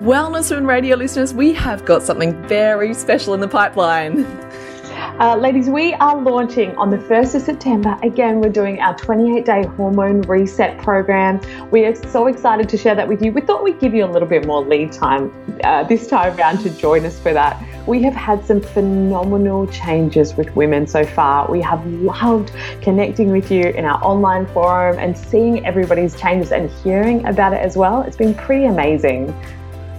Wellness Women Radio listeners, we have got something very special in the pipeline. Uh, ladies, we are launching on the 1st of September. Again, we're doing our 28 day hormone reset program. We are so excited to share that with you. We thought we'd give you a little bit more lead time uh, this time around to join us for that. We have had some phenomenal changes with women so far. We have loved connecting with you in our online forum and seeing everybody's changes and hearing about it as well. It's been pretty amazing.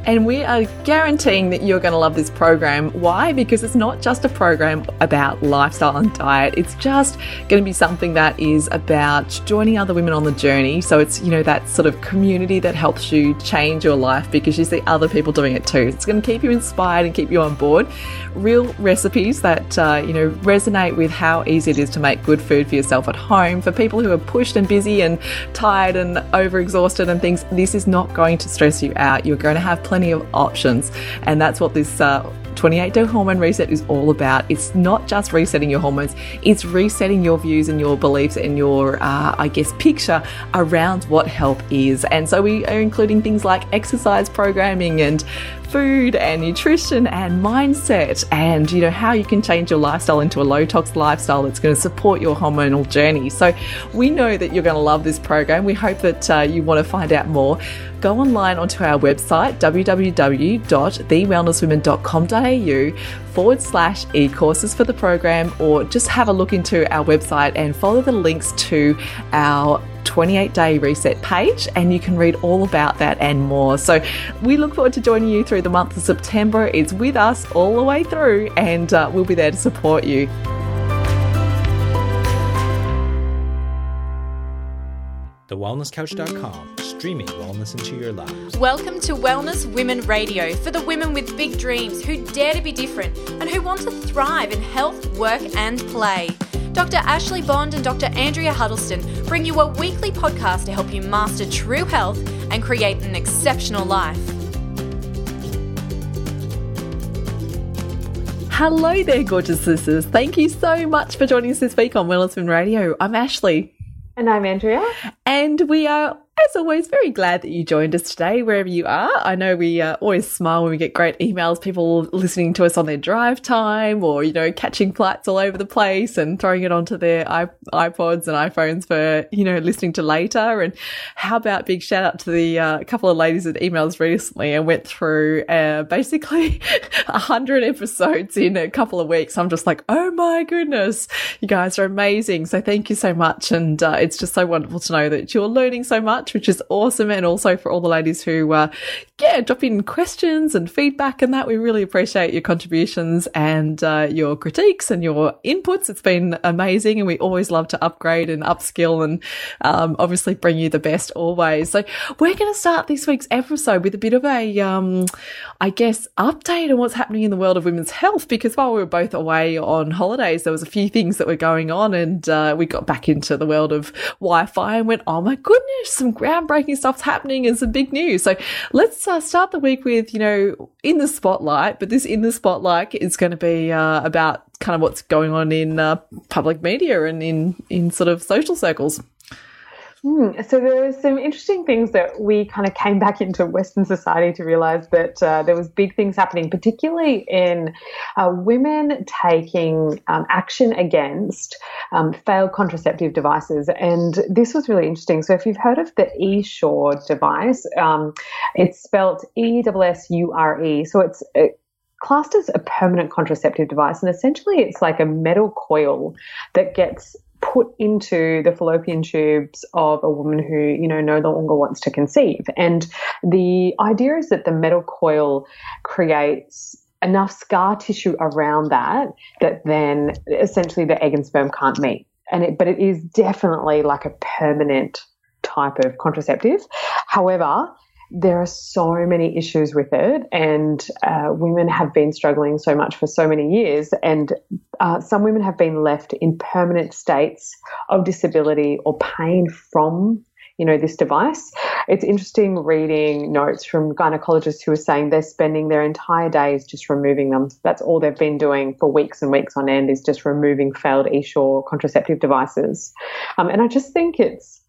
And we are guaranteeing that you're going to love this program. Why? Because it's not just a program about lifestyle and diet. It's just going to be something that is about joining other women on the journey. So it's, you know, that sort of community that helps you change your life because you see other people doing it too. It's going to keep you inspired and keep you on board. Real recipes that, uh, you know, resonate with how easy it is to make good food for yourself at home. For people who are pushed and busy and tired and overexhausted and things, this is not going to stress you out. You're going to have plenty plenty of options. And that's what this uh, 28 day hormone reset is all about. It's not just resetting your hormones, it's resetting your views and your beliefs and your, uh, I guess, picture around what health is. And so we are including things like exercise programming and food and nutrition and mindset and you know how you can change your lifestyle into a low tox lifestyle that's going to support your hormonal journey. So we know that you're going to love this program. We hope that uh, you want to find out more. Go online onto our website www.thewellnesswomen.com.au forward slash e-courses for the program or just have a look into our website and follow the links to our 28 day reset page and you can read all about that and more. So we look forward to joining you through the month of September. It's with us all the way through and uh, we'll be there to support you. TheWellnessCouch.com, streaming wellness into your lives. Welcome to Wellness Women Radio for the women with big dreams who dare to be different and who want to thrive in health, work, and play. Dr. Ashley Bond and Dr. Andrea Huddleston bring you a weekly podcast to help you master true health and create an exceptional life. Hello there, gorgeous sisters. Thank you so much for joining us this week on Wellness Women Radio. I'm Ashley. And I'm Andrea. And we are as always, very glad that you joined us today, wherever you are. I know we uh, always smile when we get great emails, people listening to us on their drive time or, you know, catching flights all over the place and throwing it onto their iPods and iPhones for, you know, listening to later. And how about big shout out to the uh, couple of ladies that emailed us recently and went through uh, basically a hundred episodes in a couple of weeks. I'm just like, oh my goodness, you guys are amazing. So thank you so much. And uh, it's just so wonderful to know that you're learning so much which is awesome. And also for all the ladies who, uh, yeah, drop in questions and feedback and that. We really appreciate your contributions and uh, your critiques and your inputs. It's been amazing. And we always love to upgrade and upskill and um, obviously bring you the best always. So we're going to start this week's episode with a bit of a, um, I guess, update on what's happening in the world of women's health. Because while we were both away on holidays, there was a few things that were going on and uh, we got back into the world of Wi-Fi and went, oh my goodness, some groundbreaking stuff's happening and some big news. So let's uh, start the week with, you know, in the spotlight, but this in the spotlight is going to be uh, about kind of what's going on in uh, public media and in, in sort of social circles. Hmm. So there were some interesting things that we kind of came back into Western society to realize that uh, there was big things happening, particularly in uh, women taking um, action against um, failed contraceptive devices. And this was really interesting. So if you've heard of the Essure device, um, it's spelled E S U R E. So it's it, classed as a permanent contraceptive device. And essentially, it's like a metal coil that gets put into the fallopian tubes of a woman who, you know, no longer wants to conceive. And the idea is that the metal coil creates enough scar tissue around that that then essentially the egg and sperm can't meet. And it, but it is definitely like a permanent type of contraceptive. However, there are so many issues with it, and uh, women have been struggling so much for so many years. And uh, some women have been left in permanent states of disability or pain from you know this device it's interesting reading notes from gynecologists who are saying they're spending their entire days just removing them that's all they've been doing for weeks and weeks on end is just removing failed Essure contraceptive devices um, and i just think it's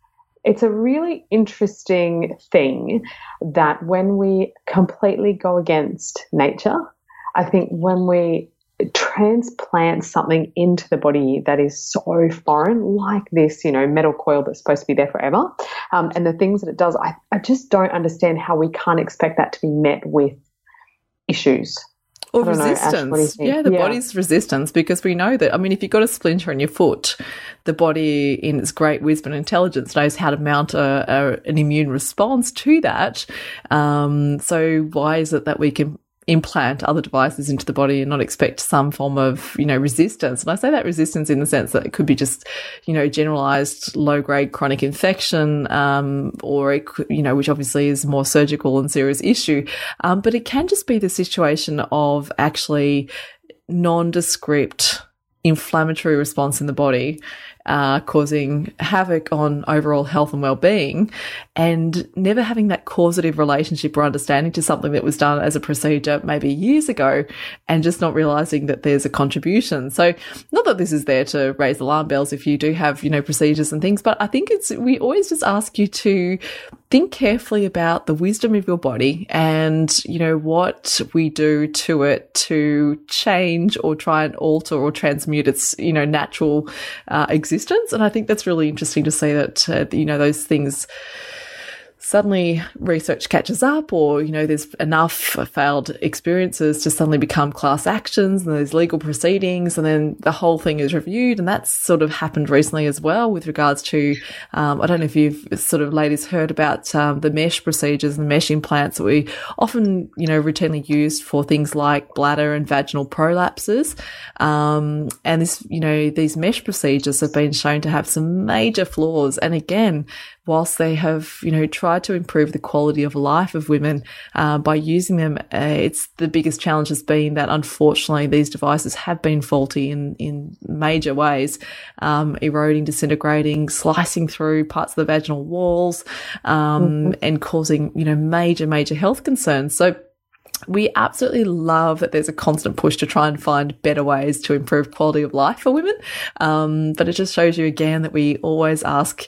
it's a really interesting thing that when we completely go against nature, I think when we transplant something into the body that is so foreign, like this, you know, metal coil that's supposed to be there forever, um, and the things that it does, I, I just don't understand how we can't expect that to be met with issues or resistance. Know, yeah, the yeah. body's resistance because we know that. I mean, if you've got a splinter in your foot, the body, in its great wisdom and intelligence, knows how to mount a, a, an immune response to that. Um, so why is it that we can implant other devices into the body and not expect some form of, you know, resistance. And I say that resistance in the sense that it could be just, you know, generalized low grade chronic infection, um, or it you know, which obviously is more surgical and serious issue. Um, but it can just be the situation of actually nondescript inflammatory response in the body uh, causing havoc on overall health and well-being and never having that causative relationship or understanding to something that was done as a procedure maybe years ago and just not realizing that there's a contribution. So not that this is there to raise alarm bells if you do have, you know, procedures and things, but I think it's, we always just ask you to think carefully about the wisdom of your body and, you know, what we do to it to change or try and alter or transmute its, you know, natural uh, existence. And I think that's really interesting to see that, uh, you know, those things suddenly research catches up or you know there's enough failed experiences to suddenly become class actions and there's legal proceedings and then the whole thing is reviewed. And that's sort of happened recently as well with regards to um, i don't know if you've sort of ladies heard about um, the mesh procedures and mesh implants that we often you know routinely used for things like bladder and vaginal prolapses. Um, and this you know these mesh procedures have been shown to have some major flaws. And again whilst they have, you know, tried to improve the quality of life of women uh, by using them, uh, it's the biggest challenge has been that unfortunately these devices have been faulty in in major ways, um, eroding, disintegrating, slicing through parts of the vaginal walls, um, mm-hmm. and causing you know major major health concerns. So we absolutely love that there's a constant push to try and find better ways to improve quality of life for women. Um, but it just shows you again that we always ask,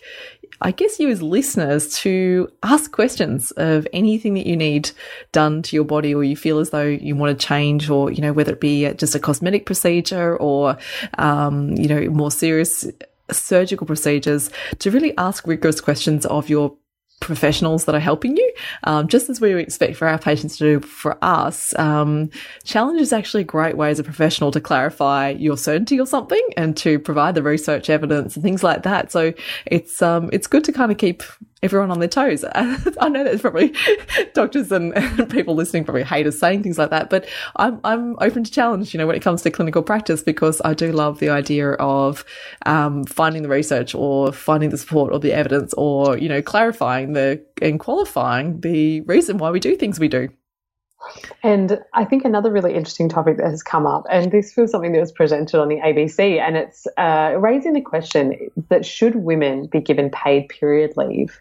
I guess you as listeners to ask questions of anything that you need done to your body or you feel as though you want to change or, you know, whether it be just a cosmetic procedure or, um, you know, more serious surgical procedures to really ask rigorous questions of your professionals that are helping you, um, just as we expect for our patients to do for us. Um, challenge is actually a great way as a professional to clarify your certainty or something and to provide the research evidence and things like that. So it's um, it's good to kind of keep everyone on their toes. I know that probably doctors and, and, people listening probably hate us saying things like that, but I'm, I'm open to challenge, you know, when it comes to clinical practice, because I do love the idea of, um, finding the research or finding the support or the evidence or, you know, clarifying the and qualifying the reason why we do things we do. And I think another really interesting topic that has come up, and this was something that was presented on the ABC, and it's uh, raising the question that should women be given paid period leave?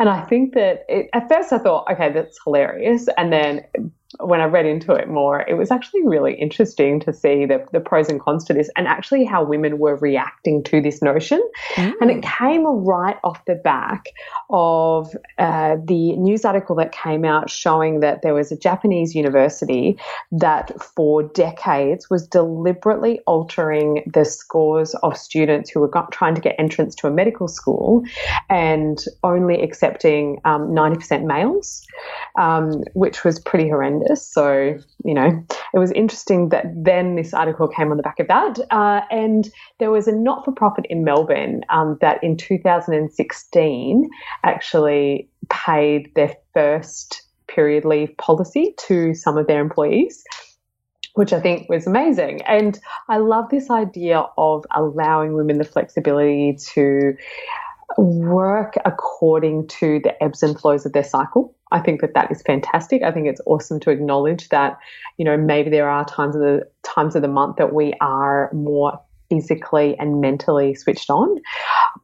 And I think that it, at first I thought, okay, that's hilarious. And then when I read into it more, it was actually really interesting to see the, the pros and cons to this and actually how women were reacting to this notion. Mm. And it came right off the back of uh, the news article that came out showing that there was a Japanese university that for decades was deliberately altering the scores of students who were trying to get entrance to a medical school and only accepting um, 90% males, um, which was pretty horrendous horrendous. So, you know, it was interesting that then this article came on the back of that. Uh, and there was a not for profit in Melbourne um, that in 2016 actually paid their first period leave policy to some of their employees which I think was amazing. And I love this idea of allowing women the flexibility to work according to the ebbs and flows of their cycle. I think that that is fantastic. I think it's awesome to acknowledge that, you know, maybe there are times of the times of the month that we are more physically and mentally switched on.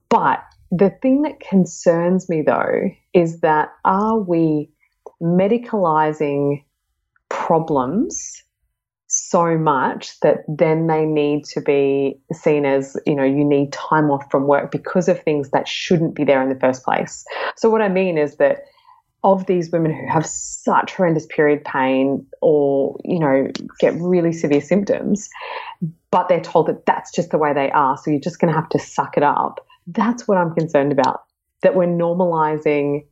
But the thing that concerns me though is that are we medicalizing problems so much that then they need to be seen as, you know, you need time off from work because of things that shouldn't be there in the first place. So, what I mean is that of these women who have such horrendous period pain or, you know, get really severe symptoms, but they're told that that's just the way they are, so you're just going to have to suck it up. That's what I'm concerned about. That we're normalizing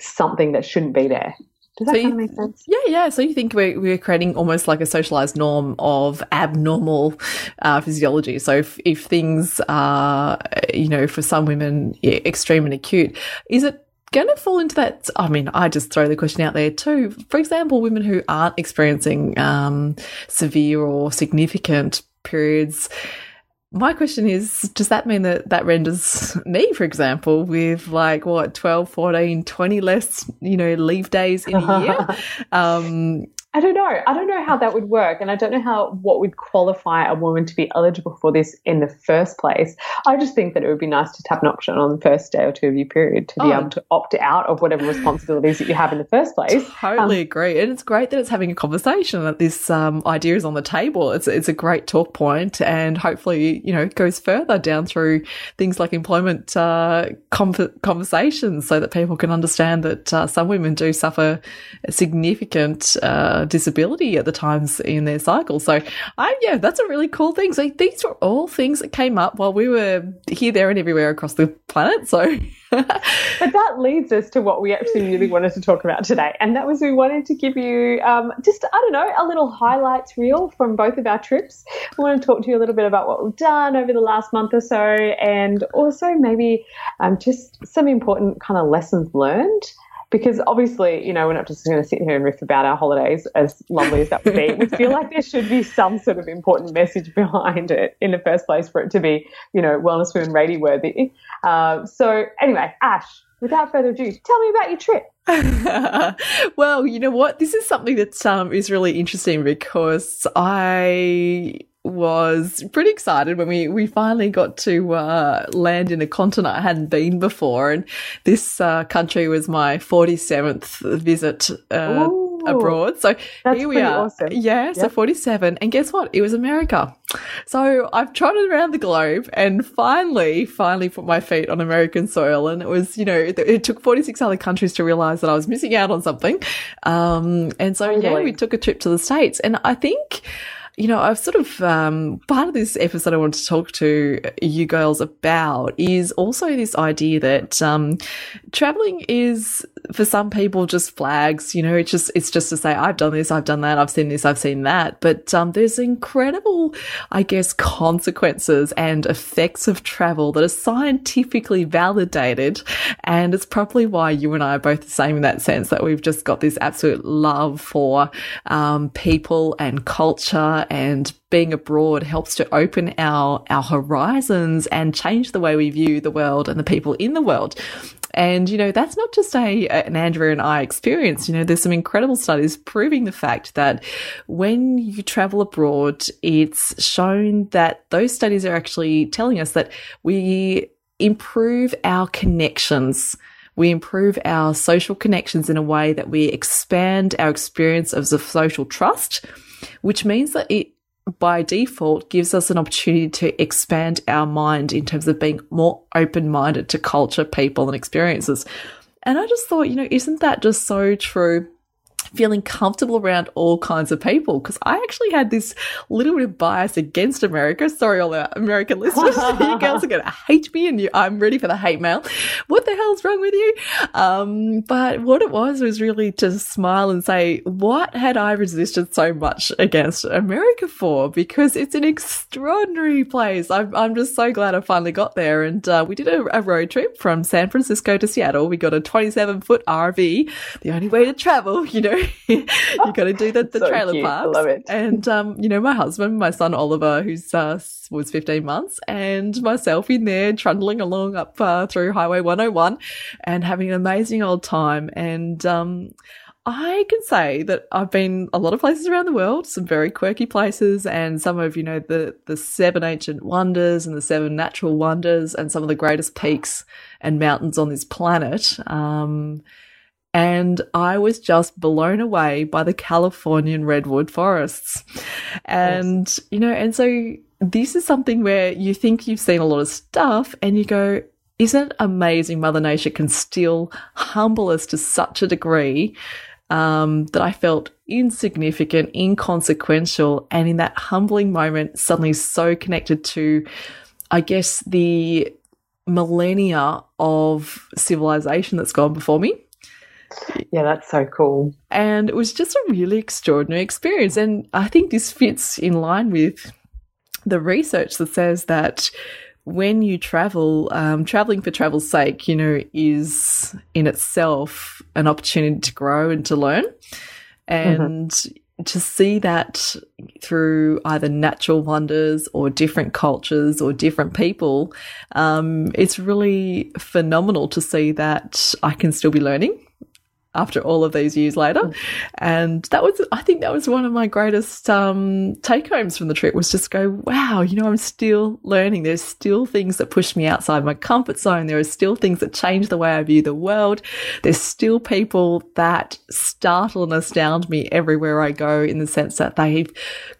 something that shouldn't be there. Does that so kind of make sense? Yeah, yeah. So you think we're, we're creating almost like a socialized norm of abnormal uh, physiology. So if, if things are, you know, for some women, yeah, extreme and acute, is it going to fall into that? I mean, I just throw the question out there too. For example, women who aren't experiencing um, severe or significant periods my question is does that mean that that renders me for example with like what 12 14 20 less you know leave days in a year um I don't know. I don't know how that would work, and I don't know how what would qualify a woman to be eligible for this in the first place. I just think that it would be nice to have an option on the first day or two of your period to be oh. able to opt out of whatever responsibilities that you have in the first place. Totally um, agree, and it's great that it's having a conversation that this um, idea is on the table. It's it's a great talk point, and hopefully, you know, it goes further down through things like employment uh, conversations, so that people can understand that uh, some women do suffer significant. Uh, disability at the times in their cycle. So, I yeah, that's a really cool thing. So these were all things that came up while we were here, there, and everywhere across the planet. So. but that leads us to what we actually really wanted to talk about today, and that was we wanted to give you um, just I don't know a little highlights reel from both of our trips. We want to talk to you a little bit about what we've done over the last month or so, and also maybe um, just some important kind of lessons learned because obviously, you know, we're not just going to sit here and riff about our holidays, as lovely as that would be. we feel like there should be some sort of important message behind it in the first place for it to be, you know, Wellness Women Radio worthy. Uh, so, anyway, Ash, without further ado, tell me about your trip. well, you know what? This is something that um, is really interesting because I was pretty excited when we, we finally got to uh, land in a continent I hadn't been before. And this uh, country was my 47th visit uh, abroad. So here we are. Awesome. Yeah, yep. so 47. And guess what? It was America. So I've trotted around the globe and finally, finally put my feet on American soil. And it was, you know, it, it took 46 other countries to realize that I was missing out on something. Um, and so, yeah, we took a trip to the States. And I think, you know, I've sort of, um, part of this episode I want to talk to you girls about is also this idea that, um, traveling is for some people just flags, you know, it's just, it's just to say, I've done this, I've done that, I've seen this, I've seen that. But, um, there's incredible, I guess, consequences and effects of travel that are scientifically validated. And it's probably why you and I are both the same in that sense that we've just got this absolute love for, um, people and culture and being abroad helps to open our, our horizons and change the way we view the world and the people in the world. And, you know, that's not just a, an Andrea and I experience. You know, there's some incredible studies proving the fact that when you travel abroad, it's shown that those studies are actually telling us that we improve our connections we improve our social connections in a way that we expand our experience of social trust which means that it by default gives us an opportunity to expand our mind in terms of being more open minded to culture, people, and experiences. And I just thought, you know, isn't that just so true feeling comfortable around all kinds of people because I actually had this little bit of bias against America. Sorry, all our American listeners. you girls are going to hate me and you, I'm ready for the hate mail. What the hell's wrong with you? Um, but what it was was really to smile and say, what had I resisted so much against America for? Because it's an extraordinary place. I'm, I'm just so glad I finally got there. And uh, we did a, a road trip from San Francisco to Seattle. We got a 27 foot RV, the only way to travel, you know, you got to do the, the so trailer cute. parks. I love it. And, um, you know, my husband, my son Oliver, who's, uh, was 15 months and myself in there trundling along up, uh, through Highway 101 and having an amazing old time. And, um, I can say that I've been a lot of places around the world, some very quirky places, and some of you know the the seven ancient wonders and the seven natural wonders, and some of the greatest peaks and mountains on this planet. Um, and I was just blown away by the Californian redwood forests. And, yes. you know, and so this is something where you think you've seen a lot of stuff and you go, isn't it amazing Mother Nature can still humble us to such a degree um, that I felt insignificant, inconsequential, and in that humbling moment, suddenly so connected to, I guess, the millennia of civilization that's gone before me. Yeah, that's so cool. And it was just a really extraordinary experience. And I think this fits in line with the research that says that when you travel, um, traveling for travel's sake, you know, is in itself an opportunity to grow and to learn. And mm-hmm. to see that through either natural wonders or different cultures or different people, um, it's really phenomenal to see that I can still be learning after all of these years later. Mm. And that was, I think that was one of my greatest um, take homes from the trip was just go, wow, you know, I'm still learning. There's still things that push me outside my comfort zone. There are still things that change the way I view the world. There's still people that startle and astound me everywhere I go in the sense that they've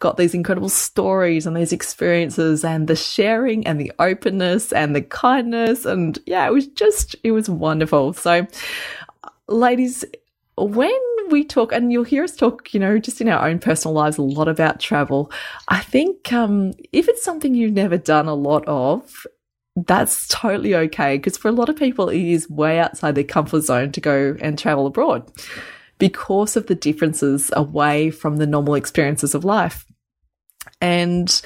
got these incredible stories and these experiences and the sharing and the openness and the kindness. And yeah, it was just, it was wonderful. So, ladies, when we talk, and you'll hear us talk, you know, just in our own personal lives a lot about travel, I think um, if it's something you've never done a lot of, that's totally okay. Because for a lot of people, it is way outside their comfort zone to go and travel abroad because of the differences away from the normal experiences of life. And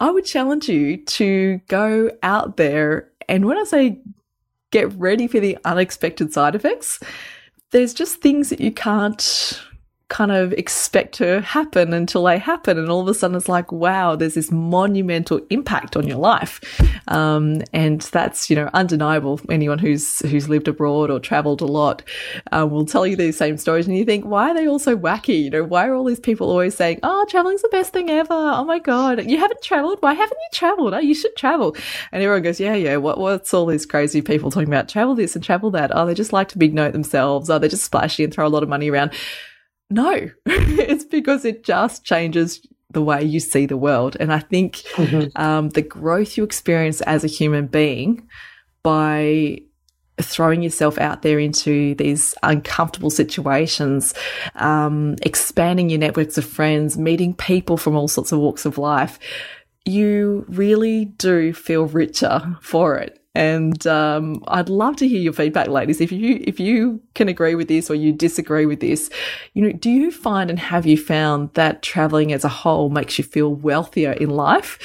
I would challenge you to go out there. And when I say get ready for the unexpected side effects, there's just things that you can't kind of expect to happen until they happen. And all of a sudden it's like, wow, there's this monumental impact on your life. Um, and that's, you know, undeniable. Anyone who's, who's lived abroad or traveled a lot, uh, will tell you these same stories. And you think, why are they all so wacky? You know, why are all these people always saying, oh, traveling's the best thing ever. Oh my God. You haven't traveled? Why haven't you traveled? Oh, you should travel. And everyone goes, yeah, yeah. What, what's all these crazy people talking about? Travel this and travel that. Oh, they just like to big note themselves. Oh, they're just splashy and throw a lot of money around. No, it's because it just changes the way you see the world. And I think mm-hmm. um, the growth you experience as a human being by throwing yourself out there into these uncomfortable situations, um, expanding your networks of friends, meeting people from all sorts of walks of life, you really do feel richer for it. And um, I'd love to hear your feedback, ladies. If you if you can agree with this or you disagree with this, you know, do you find and have you found that traveling as a whole makes you feel wealthier in life,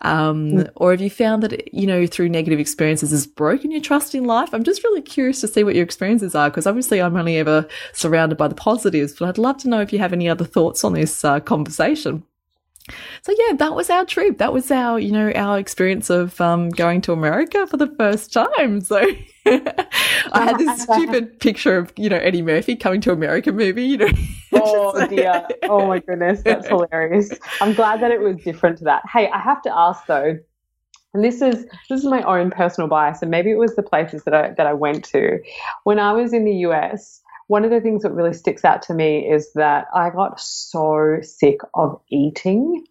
um, mm. or have you found that you know through negative experiences has broken your trust in life? I'm just really curious to see what your experiences are because obviously I'm only ever surrounded by the positives, but I'd love to know if you have any other thoughts on this uh, conversation. So yeah, that was our trip. That was our, you know, our experience of um, going to America for the first time. So I had this stupid picture of, you know, Eddie Murphy coming to America movie, you know. oh dear. Oh my goodness. That's hilarious. I'm glad that it was different to that. Hey, I have to ask though, and this is this is my own personal bias, and maybe it was the places that I that I went to. When I was in the US, one of the things that really sticks out to me is that I got so sick of eating.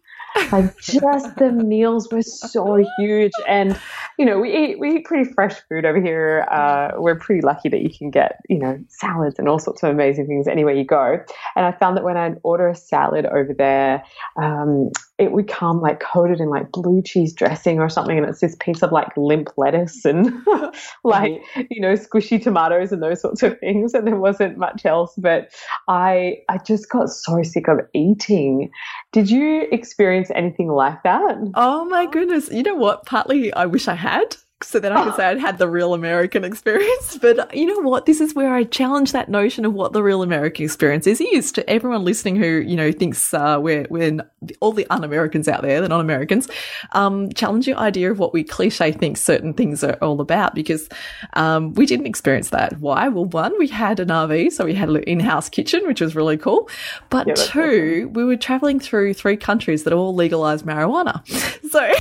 Like just the meals were so huge, and you know we eat we eat pretty fresh food over here. Uh, we're pretty lucky that you can get you know salads and all sorts of amazing things anywhere you go. And I found that when I'd order a salad over there, um, it would come like coated in like blue cheese dressing or something, and it's this piece of like limp lettuce and like mm-hmm. you know squishy tomatoes and those sorts of things, and there wasn't much else. But I I just got so sick of eating. Did you experience anything like that? Oh my goodness! You know what? Partly I wish I had so that I could say I'd had the real American experience. But you know what? This is where I challenge that notion of what the real American experience is. Is to everyone listening who you know thinks uh, we're we're all the un-Americans out there, the non-Americans. Um, challenge your idea of what we cliche think certain things are all about because um, we didn't experience that. Why? Well, one, we had an RV, so we had an in-house kitchen, which was really cool. But yeah, two, awesome. we were traveling through three countries that all legalized marijuana. So.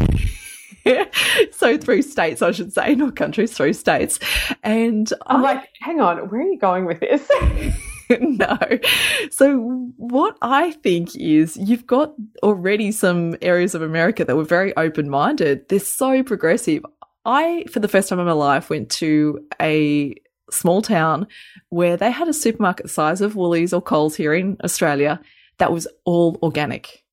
so through states, I should say, not countries, through states. And I'm I, like, hang on, where are you going with this? no. So what I think is you've got already some areas of America that were very open minded. They're so progressive. I, for the first time in my life, went to a small town where they had a supermarket the size of Woolies or Coles here in Australia that was all organic.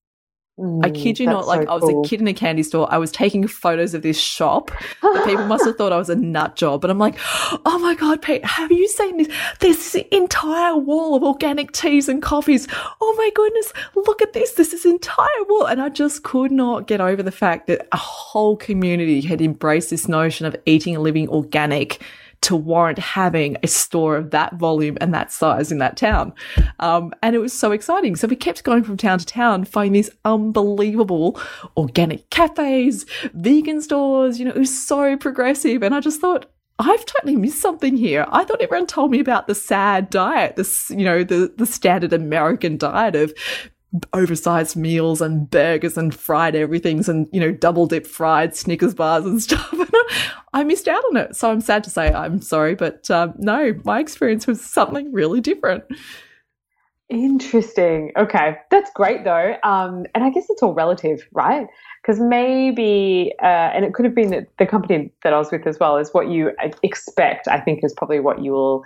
Mm, I kid you not, like so I was cool. a kid in a candy store. I was taking photos of this shop. The people must have thought I was a nut job. But I'm like, oh my God, Pete, have you seen this? There's this entire wall of organic teas and coffees. Oh my goodness, look at this. This is entire wall. And I just could not get over the fact that a whole community had embraced this notion of eating and living organic to warrant having a store of that volume and that size in that town. Um, and it was so exciting. So we kept going from town to town, finding these unbelievable organic cafes, vegan stores. You know, it was so progressive. And I just thought, I've totally missed something here. I thought everyone told me about the sad diet, this, you know, the, the standard American diet of oversized meals and burgers and fried everythings and you know double dip fried Snickers bars and stuff. I missed out on it, so I'm sad to say I'm sorry, but um, no, my experience was something really different. Interesting. Okay, that's great though, um, and I guess it's all relative, right? Because maybe, uh, and it could have been the company that I was with as well is what you expect. I think is probably what you will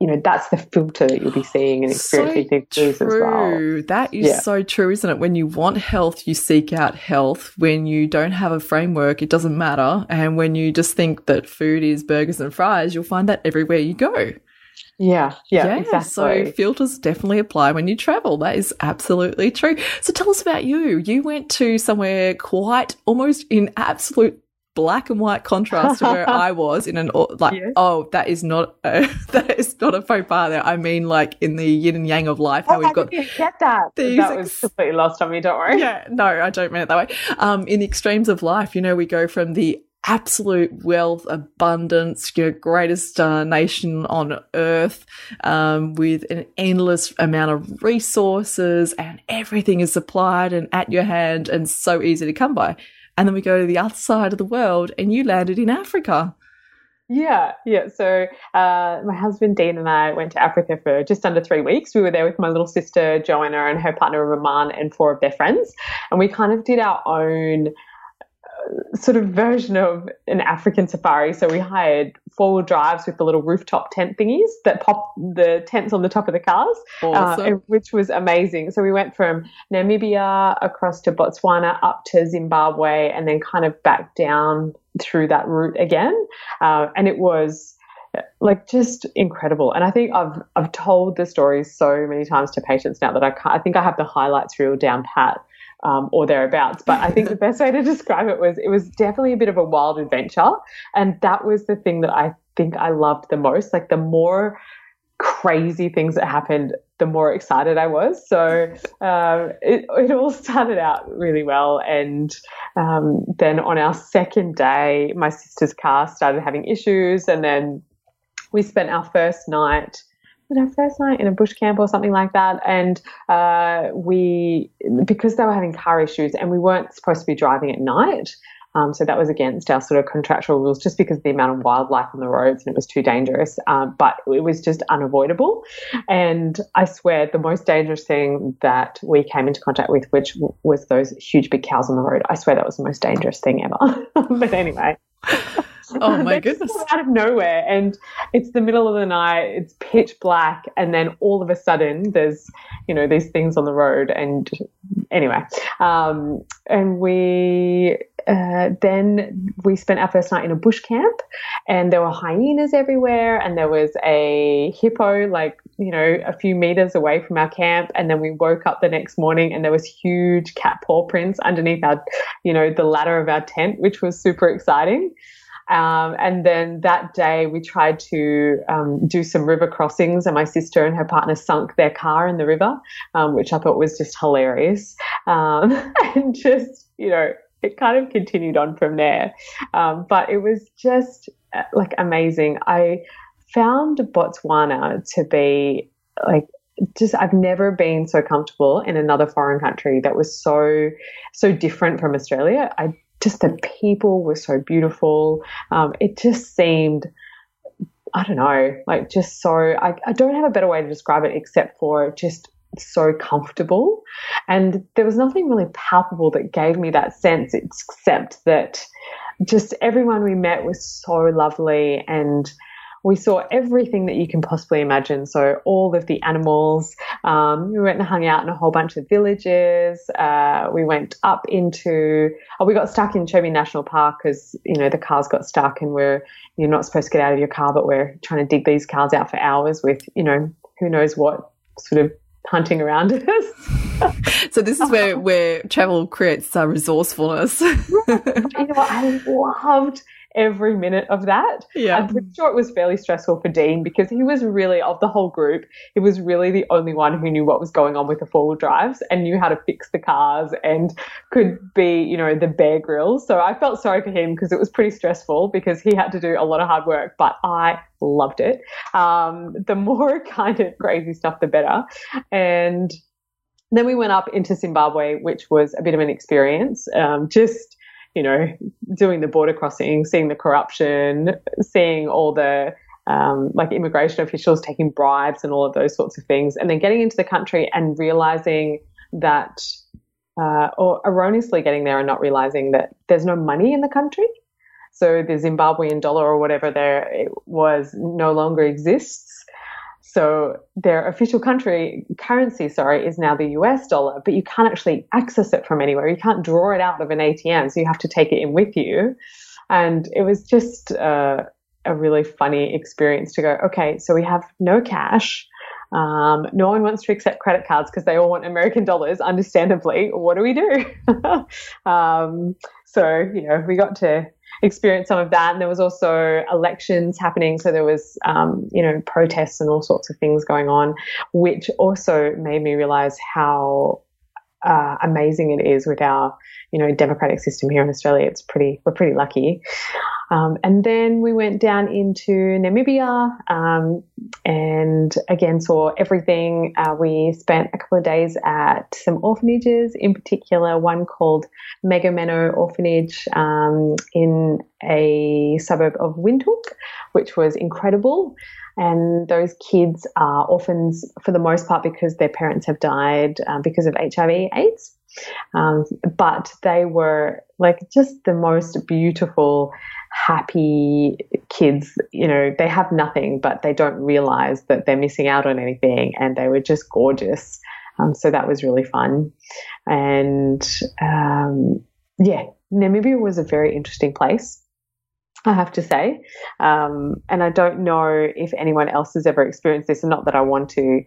you know that's the filter that you'll be seeing and experiencing so things as well. That is yeah. so true, isn't it? When you want health, you seek out health. When you don't have a framework, it doesn't matter. And when you just think that food is burgers and fries, you'll find that everywhere you go. Yeah, yeah, yeah, exactly. So filters definitely apply when you travel. That is absolutely true. So tell us about you. You went to somewhere quite almost in absolute black and white contrast to where I was in an like oh that is not a, that is not a faux pas there. I mean like in the yin and yang of life how oh, we've got get that? that was completely lost on me don't worry. Yeah no I don't mean it that way. Um in the extremes of life you know we go from the absolute wealth, abundance, your greatest uh, nation on earth, um, with an endless amount of resources, and everything is supplied and at your hand and so easy to come by and then we go to the other side of the world and you landed in Africa. Yeah, yeah. So uh, my husband Dean and I went to Africa for just under three weeks. We were there with my little sister Joanna and her partner Raman and four of their friends, and we kind of did our own sort of version of an African safari. So we hired four wheel drives with the little rooftop tent thingies that pop the tents on the top of the cars, uh, awesome. uh, which was amazing. So we went from Namibia across to Botswana up to Zimbabwe and then kind of back down through that route again. Uh, and it was like just incredible. And I think I've I've told the story so many times to patients now that I can't, I think I have the highlights reel down pat um, or thereabouts. But I think the best way to describe it was it was definitely a bit of a wild adventure. And that was the thing that I think I loved the most. Like the more crazy things that happened, the more excited I was. So um, it, it all started out really well. And um, then on our second day, my sister's car started having issues. And then we spent our first night our first night in a bush camp or something like that. And uh, we, because they were having car issues and we weren't supposed to be driving at night. Um, so that was against our sort of contractual rules just because of the amount of wildlife on the roads and it was too dangerous. Um, but it was just unavoidable. And I swear the most dangerous thing that we came into contact with, which was those huge big cows on the road, I swear that was the most dangerous thing ever. but anyway. Oh my goodness. Out of nowhere. And it's the middle of the night, it's pitch black, and then all of a sudden there's, you know, these things on the road. And anyway, um, and we uh, then we spent our first night in a bush camp, and there were hyenas everywhere, and there was a hippo like you know a few meters away from our camp, and then we woke up the next morning, and there was huge cat paw prints underneath our, you know, the ladder of our tent, which was super exciting. Um, and then that day we tried to um, do some river crossings, and my sister and her partner sunk their car in the river, um, which I thought was just hilarious. Um, and just, you know, it kind of continued on from there. Um, but it was just uh, like amazing. I found Botswana to be like just I've never been so comfortable in another foreign country that was so so different from Australia. I just the people were so beautiful. Um, it just seemed, I don't know, like just so, I, I don't have a better way to describe it except for just so comfortable. And there was nothing really palpable that gave me that sense, except that just everyone we met was so lovely and we saw everything that you can possibly imagine. So all of the animals. Um, we went and hung out in a whole bunch of villages. Uh, we went up into. Oh, we got stuck in Chobe National Park because you know the cars got stuck and we're you're not supposed to get out of your car, but we're trying to dig these cars out for hours with you know who knows what sort of hunting around us. so this is where where travel creates uh, resourcefulness. you know what? I loved every minute of that. Yeah. I'm pretty sure it was fairly stressful for Dean because he was really, of the whole group, he was really the only one who knew what was going on with the four wheel drives and knew how to fix the cars and could be, you know, the Bear Grylls. So I felt sorry for him because it was pretty stressful because he had to do a lot of hard work, but I loved it. Um, the more kind of crazy stuff, the better. And then we went up into Zimbabwe, which was a bit of an experience. Um, just you know, doing the border crossing, seeing the corruption, seeing all the um, like immigration officials taking bribes and all of those sorts of things, and then getting into the country and realizing that, uh, or erroneously getting there and not realizing that there's no money in the country. So the Zimbabwean dollar or whatever there was no longer exists. So their official country currency, sorry, is now the US dollar, but you can't actually access it from anywhere. You can't draw it out of an ATM, so you have to take it in with you. And it was just uh, a really funny experience to go, okay, so we have no cash. Um, no one wants to accept credit cards because they all want American dollars, understandably. What do we do? um, so, you know, we got to experienced some of that. And there was also elections happening. So there was, um, you know, protests and all sorts of things going on, which also made me realize how uh, amazing it is with our, you know, democratic system here in Australia. It's pretty, we're pretty lucky. Um, and then we went down into Namibia um, and again saw everything. Uh, we spent a couple of days at some orphanages, in particular one called Megomeno Orphanage um, in a suburb of Windhoek, which was incredible. And those kids are orphans for the most part because their parents have died uh, because of HIV/AIDS. Um, but they were like just the most beautiful, happy kids. You know, they have nothing, but they don't realize that they're missing out on anything, and they were just gorgeous. Um, so that was really fun, and um, yeah, Namibia was a very interesting place. I have to say. Um, and I don't know if anyone else has ever experienced this, and not that I want to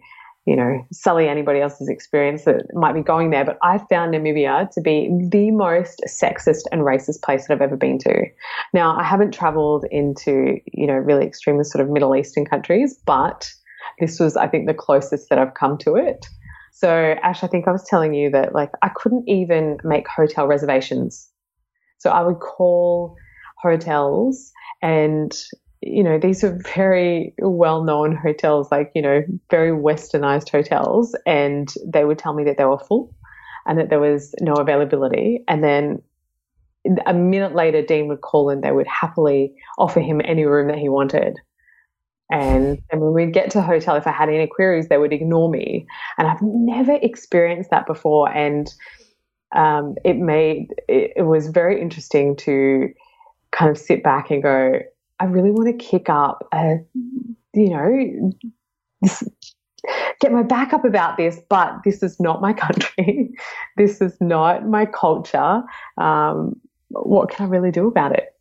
you know, sully anybody else's experience that might be going there. But I found Namibia to be the most sexist and racist place that I've ever been to. Now, I haven't traveled into, you know, really extremely sort of Middle Eastern countries, but this was, I think, the closest that I've come to it. So, Ash, I think I was telling you that, like, I couldn't even make hotel reservations. So I would call hotels and you know, these are very well known hotels, like, you know, very westernized hotels. And they would tell me that they were full and that there was no availability. And then a minute later, Dean would call and they would happily offer him any room that he wanted. And, and when we'd get to a hotel, if I had any queries, they would ignore me. And I've never experienced that before. And um, it made, it, it was very interesting to kind of sit back and go, I really want to kick up, a, you know, this, get my back up about this, but this is not my country. this is not my culture. Um, what can I really do about it?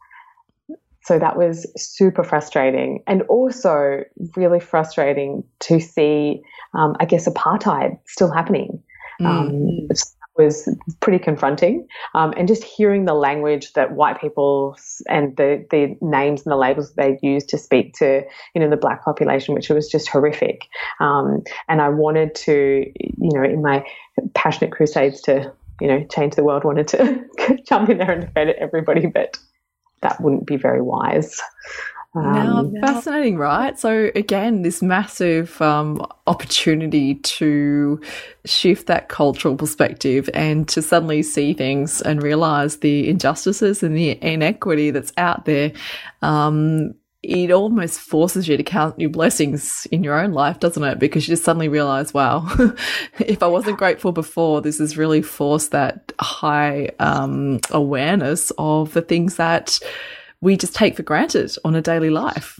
So that was super frustrating and also really frustrating to see, um, I guess, apartheid still happening. Mm. Um, was pretty confronting. Um, and just hearing the language that white people and the, the names and the labels they used to speak to, you know, the black population, which was just horrific. Um, and I wanted to, you know, in my passionate crusades to, you know, change the world, wanted to jump in there and defend everybody, but that wouldn't be very wise. Now, um, fascinating, right? So again, this massive um, opportunity to shift that cultural perspective and to suddenly see things and realize the injustices and the inequity that's out there. Um, it almost forces you to count your blessings in your own life, doesn't it? Because you just suddenly realize, wow, if I wasn't grateful before, this has really forced that high um, awareness of the things that we just take for granted on a daily life.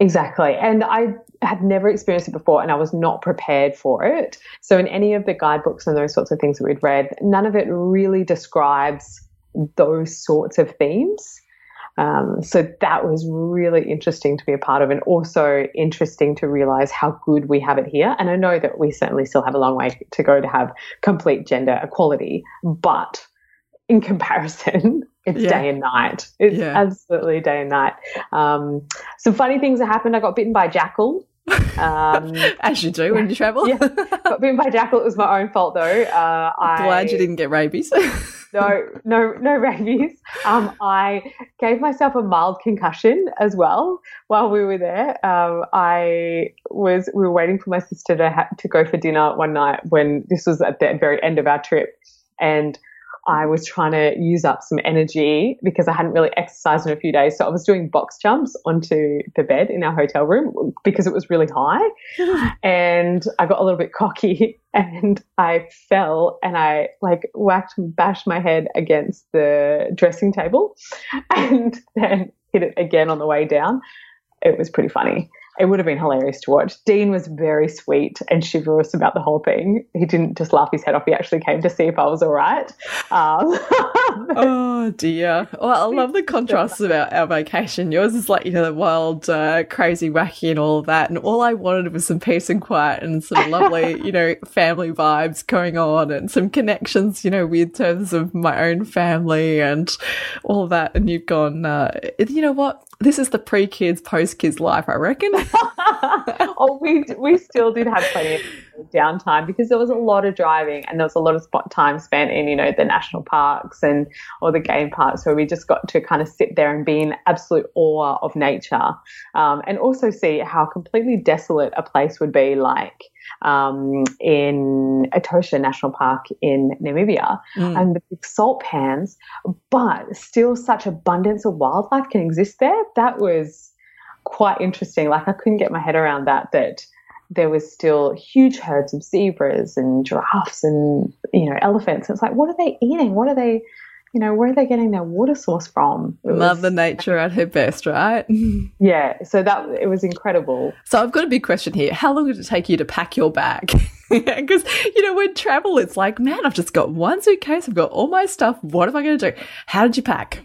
Exactly. And I had never experienced it before and I was not prepared for it. So, in any of the guidebooks and those sorts of things that we'd read, none of it really describes those sorts of themes. Um, so that was really interesting to be a part of, and also interesting to realize how good we have it here. And I know that we certainly still have a long way to go to have complete gender equality, but in comparison, it's yeah. day and night. It's yeah. absolutely day and night. Um, some funny things that happened. I got bitten by a jackal. Um, As you do when you travel. yeah, got bitten by a jackal. It was my own fault though. Uh, I'm Glad I, you didn't get rabies. no, no, no rabies. Um, I gave myself a mild concussion as well while we were there. Um, I was we were waiting for my sister to ha- to go for dinner one night when this was at the very end of our trip, and I was trying to use up some energy because I hadn't really exercised in a few days. So I was doing box jumps onto the bed in our hotel room because it was really high. and I got a little bit cocky and I fell and I like whacked and bashed my head against the dressing table and then hit it again on the way down. It was pretty funny it would have been hilarious to watch. Dean was very sweet and chivalrous about the whole thing. He didn't just laugh his head off. He actually came to see if I was all right. Um, oh dear. Well, I love the contrasts about our vacation. Yours is like you know the wild, uh, crazy, wacky, and all of that. And all I wanted was some peace and quiet and some lovely, you know, family vibes going on and some connections, you know, with terms of my own family and all of that. And you've gone, uh, you know what? This is the pre kids, post kids life, I reckon. oh, we we still did have plenty of downtime because there was a lot of driving and there was a lot of spot time spent in you know the national parks and or the game parks where we just got to kind of sit there and be in absolute awe of nature um, and also see how completely desolate a place would be like um, in Etosha National Park in Namibia mm. and the big salt pans, but still such abundance of wildlife can exist there. That was quite interesting. Like I couldn't get my head around that, that there was still huge herds of zebras and giraffes and, you know, elephants. It's like, what are they eating? What are they, you know, where are they getting their water source from? It Mother was, Nature at her best, right? yeah. So that it was incredible. So I've got a big question here. How long did it take you to pack your bag? Because you know, when travel, it's like, man, I've just got one suitcase. I've got all my stuff. What am I going to do? How did you pack?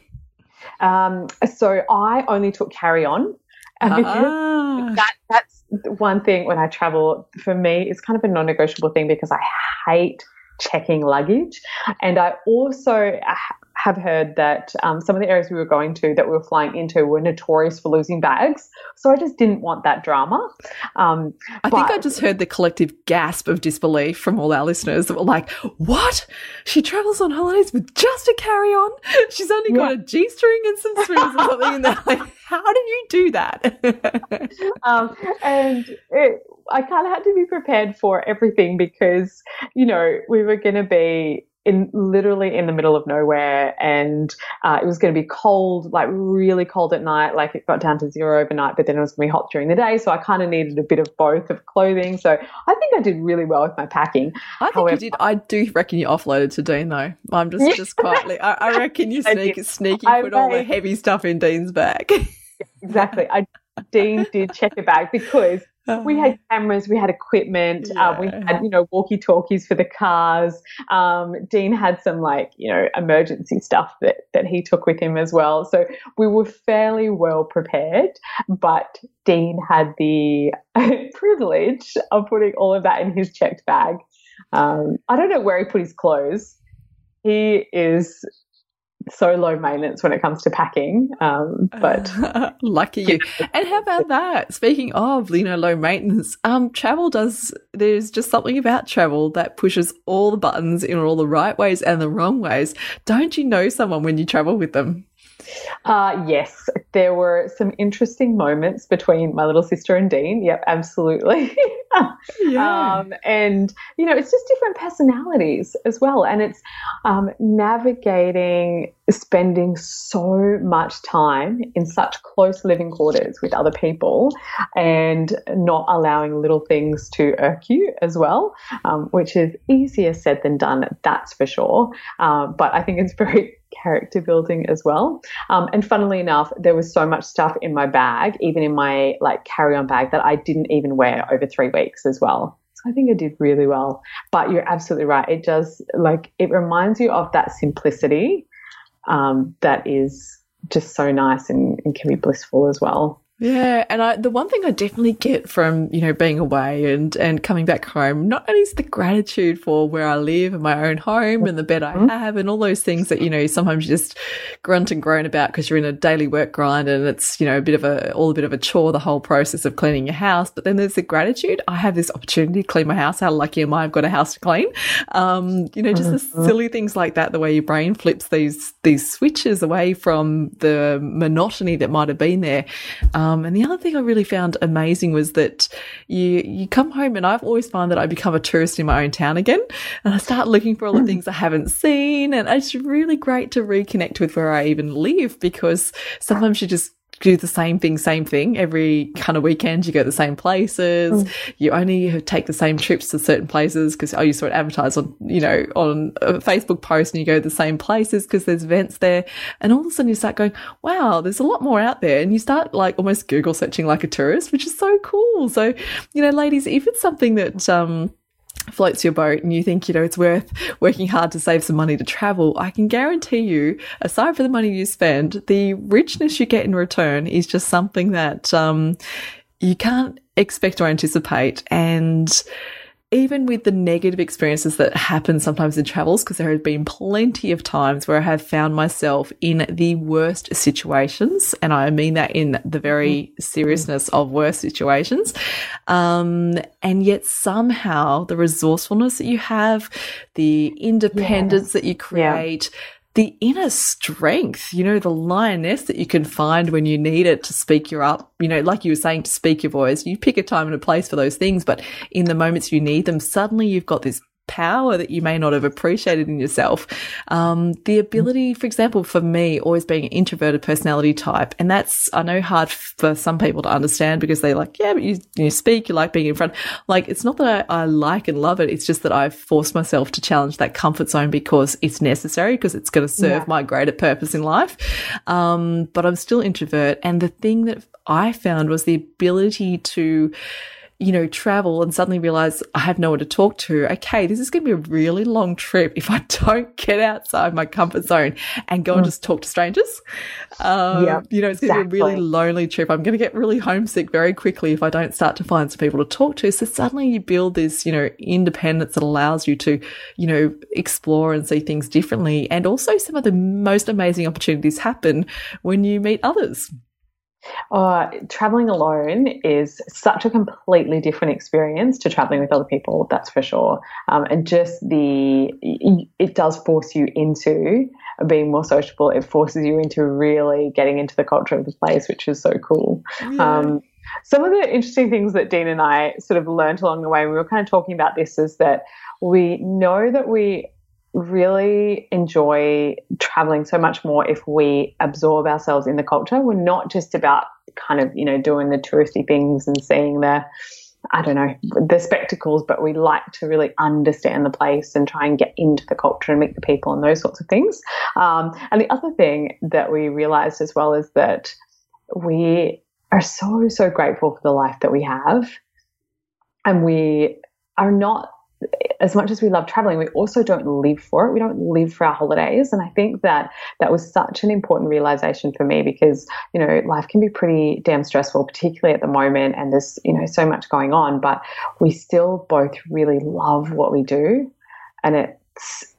Um, so I only took carry on. Ah. That, that's one thing when I travel. For me, it's kind of a non-negotiable thing because I hate checking luggage. And I also ah, have heard that um, some of the areas we were going to that we were flying into were notorious for losing bags. So I just didn't want that drama. Um, I but, think I just heard the collective gasp of disbelief from all our listeners that were like, what? She travels on holidays with just a carry on? She's only got yeah. a G string and some strings or something. And they're like, how do you do that? um, and it, I kind of had to be prepared for everything because, you know, we were going to be in literally in the middle of nowhere and uh, it was going to be cold like really cold at night like it got down to zero overnight but then it was going to be hot during the day so i kind of needed a bit of both of clothing so i think i did really well with my packing. I think However, you did. I do reckon you offloaded to dean though. I'm just just quietly i, I reckon you sneak, sneaky put all the heavy stuff in dean's bag. Exactly. I Dean did check a bag because we had cameras, we had equipment, yeah. uh, we had, you know, walkie talkies for the cars. Um, Dean had some like, you know, emergency stuff that, that he took with him as well. So we were fairly well prepared, but Dean had the privilege of putting all of that in his checked bag. Um, I don't know where he put his clothes. He is so low maintenance when it comes to packing. Um, but lucky you. And how about that? Speaking of, you know, low maintenance, um, travel does, there's just something about travel that pushes all the buttons in all the right ways and the wrong ways. Don't you know someone when you travel with them? Uh, yes, there were some interesting moments between my little sister and Dean. Yep, absolutely. yeah. Um, and, you know, it's just different personalities as well. And it's um, navigating spending so much time in such close living quarters with other people and not allowing little things to irk you as well, um, which is easier said than done, that's for sure. Uh, but I think it's very character building as well. Um, and funnily enough, there was so much stuff in my bag, even in my like carry on bag, that I didn't even wear over three weeks as well. So I think I did really well. But you're absolutely right. It does like it reminds you of that simplicity um, that is just so nice and, and can be blissful as well. Yeah, and I, the one thing I definitely get from you know being away and and coming back home, not only is the gratitude for where I live and my own home and the bed I mm-hmm. have and all those things that you know sometimes you just grunt and groan about because you're in a daily work grind and it's you know a bit of a all a bit of a chore the whole process of cleaning your house. But then there's the gratitude. I have this opportunity to clean my house. How lucky am I? I've got a house to clean. Um, you know, just mm-hmm. the silly things like that. The way your brain flips these these switches away from the monotony that might have been there. Um, um, and the other thing I really found amazing was that you you come home and I've always found that I become a tourist in my own town again, and I start looking for all the things I haven't seen, and it's really great to reconnect with where I even live because sometimes you just do the same thing, same thing every kind of weekend. You go to the same places. Mm. You only take the same trips to certain places because oh, you saw it advertised on you know on a Facebook post, and you go to the same places because there's events there. And all of a sudden, you start going, "Wow, there's a lot more out there," and you start like almost Google searching like a tourist, which is so cool. So you know, ladies, if it's something that um floats your boat and you think, you know, it's worth working hard to save some money to travel, I can guarantee you, aside from the money you spend, the richness you get in return is just something that um, you can't expect or anticipate. And even with the negative experiences that happen sometimes in travels, because there have been plenty of times where I have found myself in the worst situations, and I mean that in the very mm-hmm. seriousness of worst situations. Um, and yet somehow the resourcefulness that you have, the independence that you create, yeah the inner strength, you know, the lioness that you can find when you need it to speak your up, you know, like you were saying, to speak your voice. You pick a time and a place for those things, but in the moments you need them, suddenly you've got this power that you may not have appreciated in yourself. Um, the ability, for example, for me, always being an introverted personality type, and that's I know hard for some people to understand because they like, yeah, but you you speak, you like being in front. Like it's not that I, I like and love it; it's just that I've forced myself to challenge that comfort zone because it's necessary because it's going to serve yeah. my greater purpose in life. Um, but I'm still introvert, and the thing that I found was the ability to you know, travel and suddenly realize I have no one to talk to. Okay, this is going to be a really long trip if I don't get outside my comfort zone and go mm. and just talk to strangers. Um, yeah, you know, it's going exactly. to be a really lonely trip. I'm going to get really homesick very quickly if I don't start to find some people to talk to. So suddenly you build this, you know, independence that allows you to, you know, explore and see things differently. And also some of the most amazing opportunities happen when you meet others. Uh, traveling alone is such a completely different experience to traveling with other people, that's for sure. Um, and just the, it does force you into being more sociable. It forces you into really getting into the culture of the place, which is so cool. Yeah. Um, some of the interesting things that Dean and I sort of learned along the way, we were kind of talking about this, is that we know that we really enjoy traveling so much more if we absorb ourselves in the culture. We're not just about kind of, you know, doing the touristy things and seeing the, I don't know, the spectacles, but we like to really understand the place and try and get into the culture and meet the people and those sorts of things. Um, and the other thing that we realized as well is that we are so, so grateful for the life that we have. And we are not as much as we love traveling, we also don't live for it. We don't live for our holidays. And I think that that was such an important realization for me because, you know, life can be pretty damn stressful, particularly at the moment. And there's, you know, so much going on, but we still both really love what we do. And it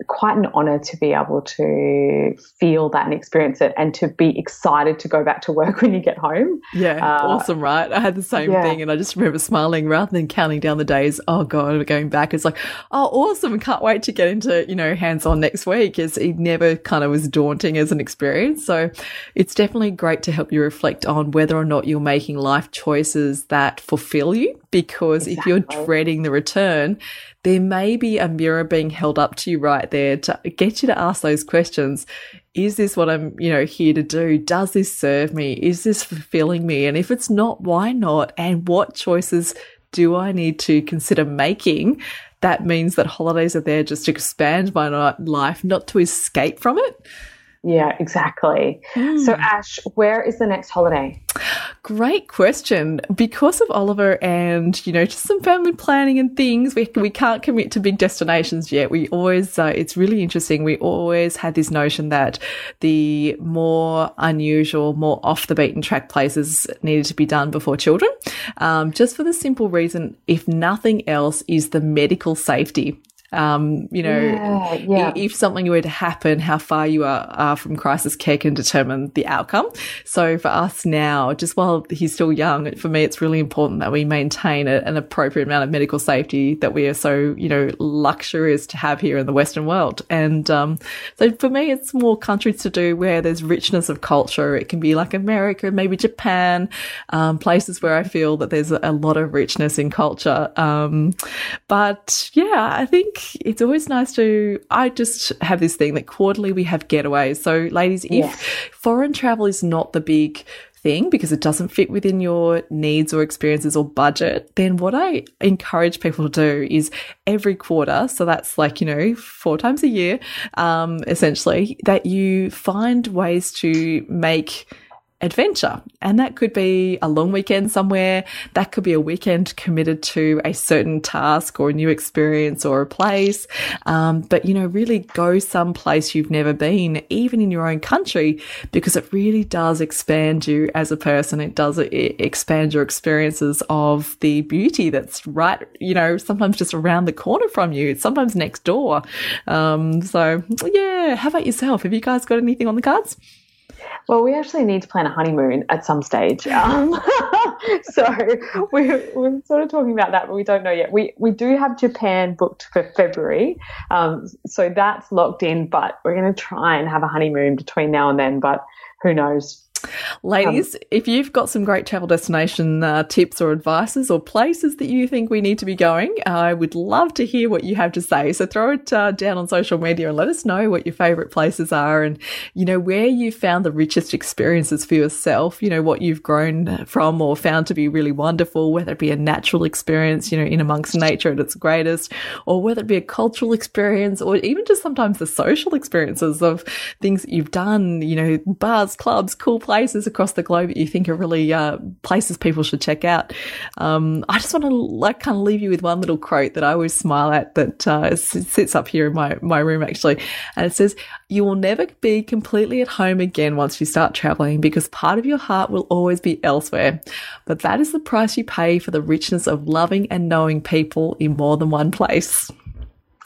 quite an honor to be able to feel that and experience it and to be excited to go back to work when you get home. Yeah, uh, awesome, right? I had the same yeah. thing and I just remember smiling rather than counting down the days. Oh God, we're going back. It's like, oh, awesome. Can't wait to get into, you know, hands on next week. It's, it never kind of was daunting as an experience. So it's definitely great to help you reflect on whether or not you're making life choices that fulfill you. Because exactly. if you're dreading the return, there may be a mirror being held up to you right there to get you to ask those questions. Is this what I'm, you know, here to do? Does this serve me? Is this fulfilling me? And if it's not, why not? And what choices do I need to consider making? That means that holidays are there just to expand my life, not to escape from it. Yeah, exactly. Mm. So, Ash, where is the next holiday? Great question. Because of Oliver and, you know, just some family planning and things, we, we can't commit to big destinations yet. We always, uh, it's really interesting. We always had this notion that the more unusual, more off the beaten track places needed to be done before children. Um, just for the simple reason, if nothing else, is the medical safety um, you know, yeah, yeah. if something were to happen, how far you are, are, from crisis care can determine the outcome. So for us now, just while he's still young, for me, it's really important that we maintain a, an appropriate amount of medical safety that we are so, you know, luxurious to have here in the Western world. And um, so for me, it's more countries to do where there's richness of culture. It can be like America, maybe Japan, um, places where I feel that there's a lot of richness in culture. Um, but yeah, I think it's always nice to, I just have this thing that quarterly we have getaways. So, ladies, if foreign travel is not the big thing because it doesn't fit within your needs or experiences or budget, then what I encourage people to do is every quarter, so that's like, you know, four times a year, um, essentially, that you find ways to make adventure. And that could be a long weekend somewhere. That could be a weekend committed to a certain task or a new experience or a place. Um, but, you know, really go someplace you've never been, even in your own country, because it really does expand you as a person. It does expand your experiences of the beauty that's right, you know, sometimes just around the corner from you. Sometimes next door. Um, so yeah, how about yourself? Have you guys got anything on the cards? Well, we actually need to plan a honeymoon at some stage. Um, so we're, we're sort of talking about that, but we don't know yet. We we do have Japan booked for February, um, so that's locked in. But we're going to try and have a honeymoon between now and then. But who knows? Ladies, um, if you've got some great travel destination uh, tips or advices or places that you think we need to be going, I would love to hear what you have to say. So throw it uh, down on social media and let us know what your favorite places are and, you know, where you found the richest experiences for yourself, you know, what you've grown from or found to be really wonderful, whether it be a natural experience, you know, in amongst nature at its greatest, or whether it be a cultural experience or even just sometimes the social experiences of things that you've done, you know, bars, clubs, cool places across the globe that you think are really uh, places people should check out. Um, I just want to like kind of leave you with one little quote that I always smile at that uh, sits up here in my, my room actually. And it says, you will never be completely at home again once you start traveling because part of your heart will always be elsewhere. But that is the price you pay for the richness of loving and knowing people in more than one place.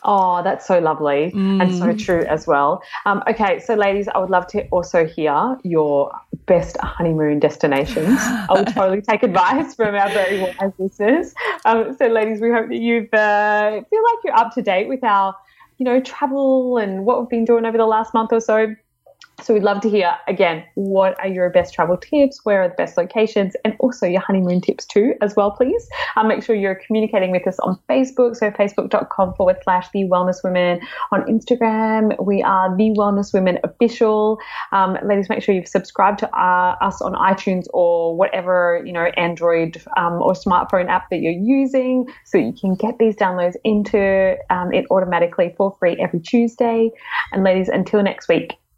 Oh, that's so lovely mm. and so mm. true as well. Um, okay, so ladies, I would love to also hear your best honeymoon destinations. I will totally take advice from our very wise listeners. Um, so, ladies, we hope that you uh, feel like you're up to date with our, you know, travel and what we've been doing over the last month or so. So we'd love to hear again, what are your best travel tips? Where are the best locations? And also your honeymoon tips too, as well, please. Um, make sure you're communicating with us on Facebook. So facebook.com forward slash the wellness women. On Instagram, we are the wellness women official. Um, ladies, make sure you've subscribed to uh, us on iTunes or whatever, you know, Android um, or smartphone app that you're using so you can get these downloads into um, it automatically for free every Tuesday. And ladies, until next week,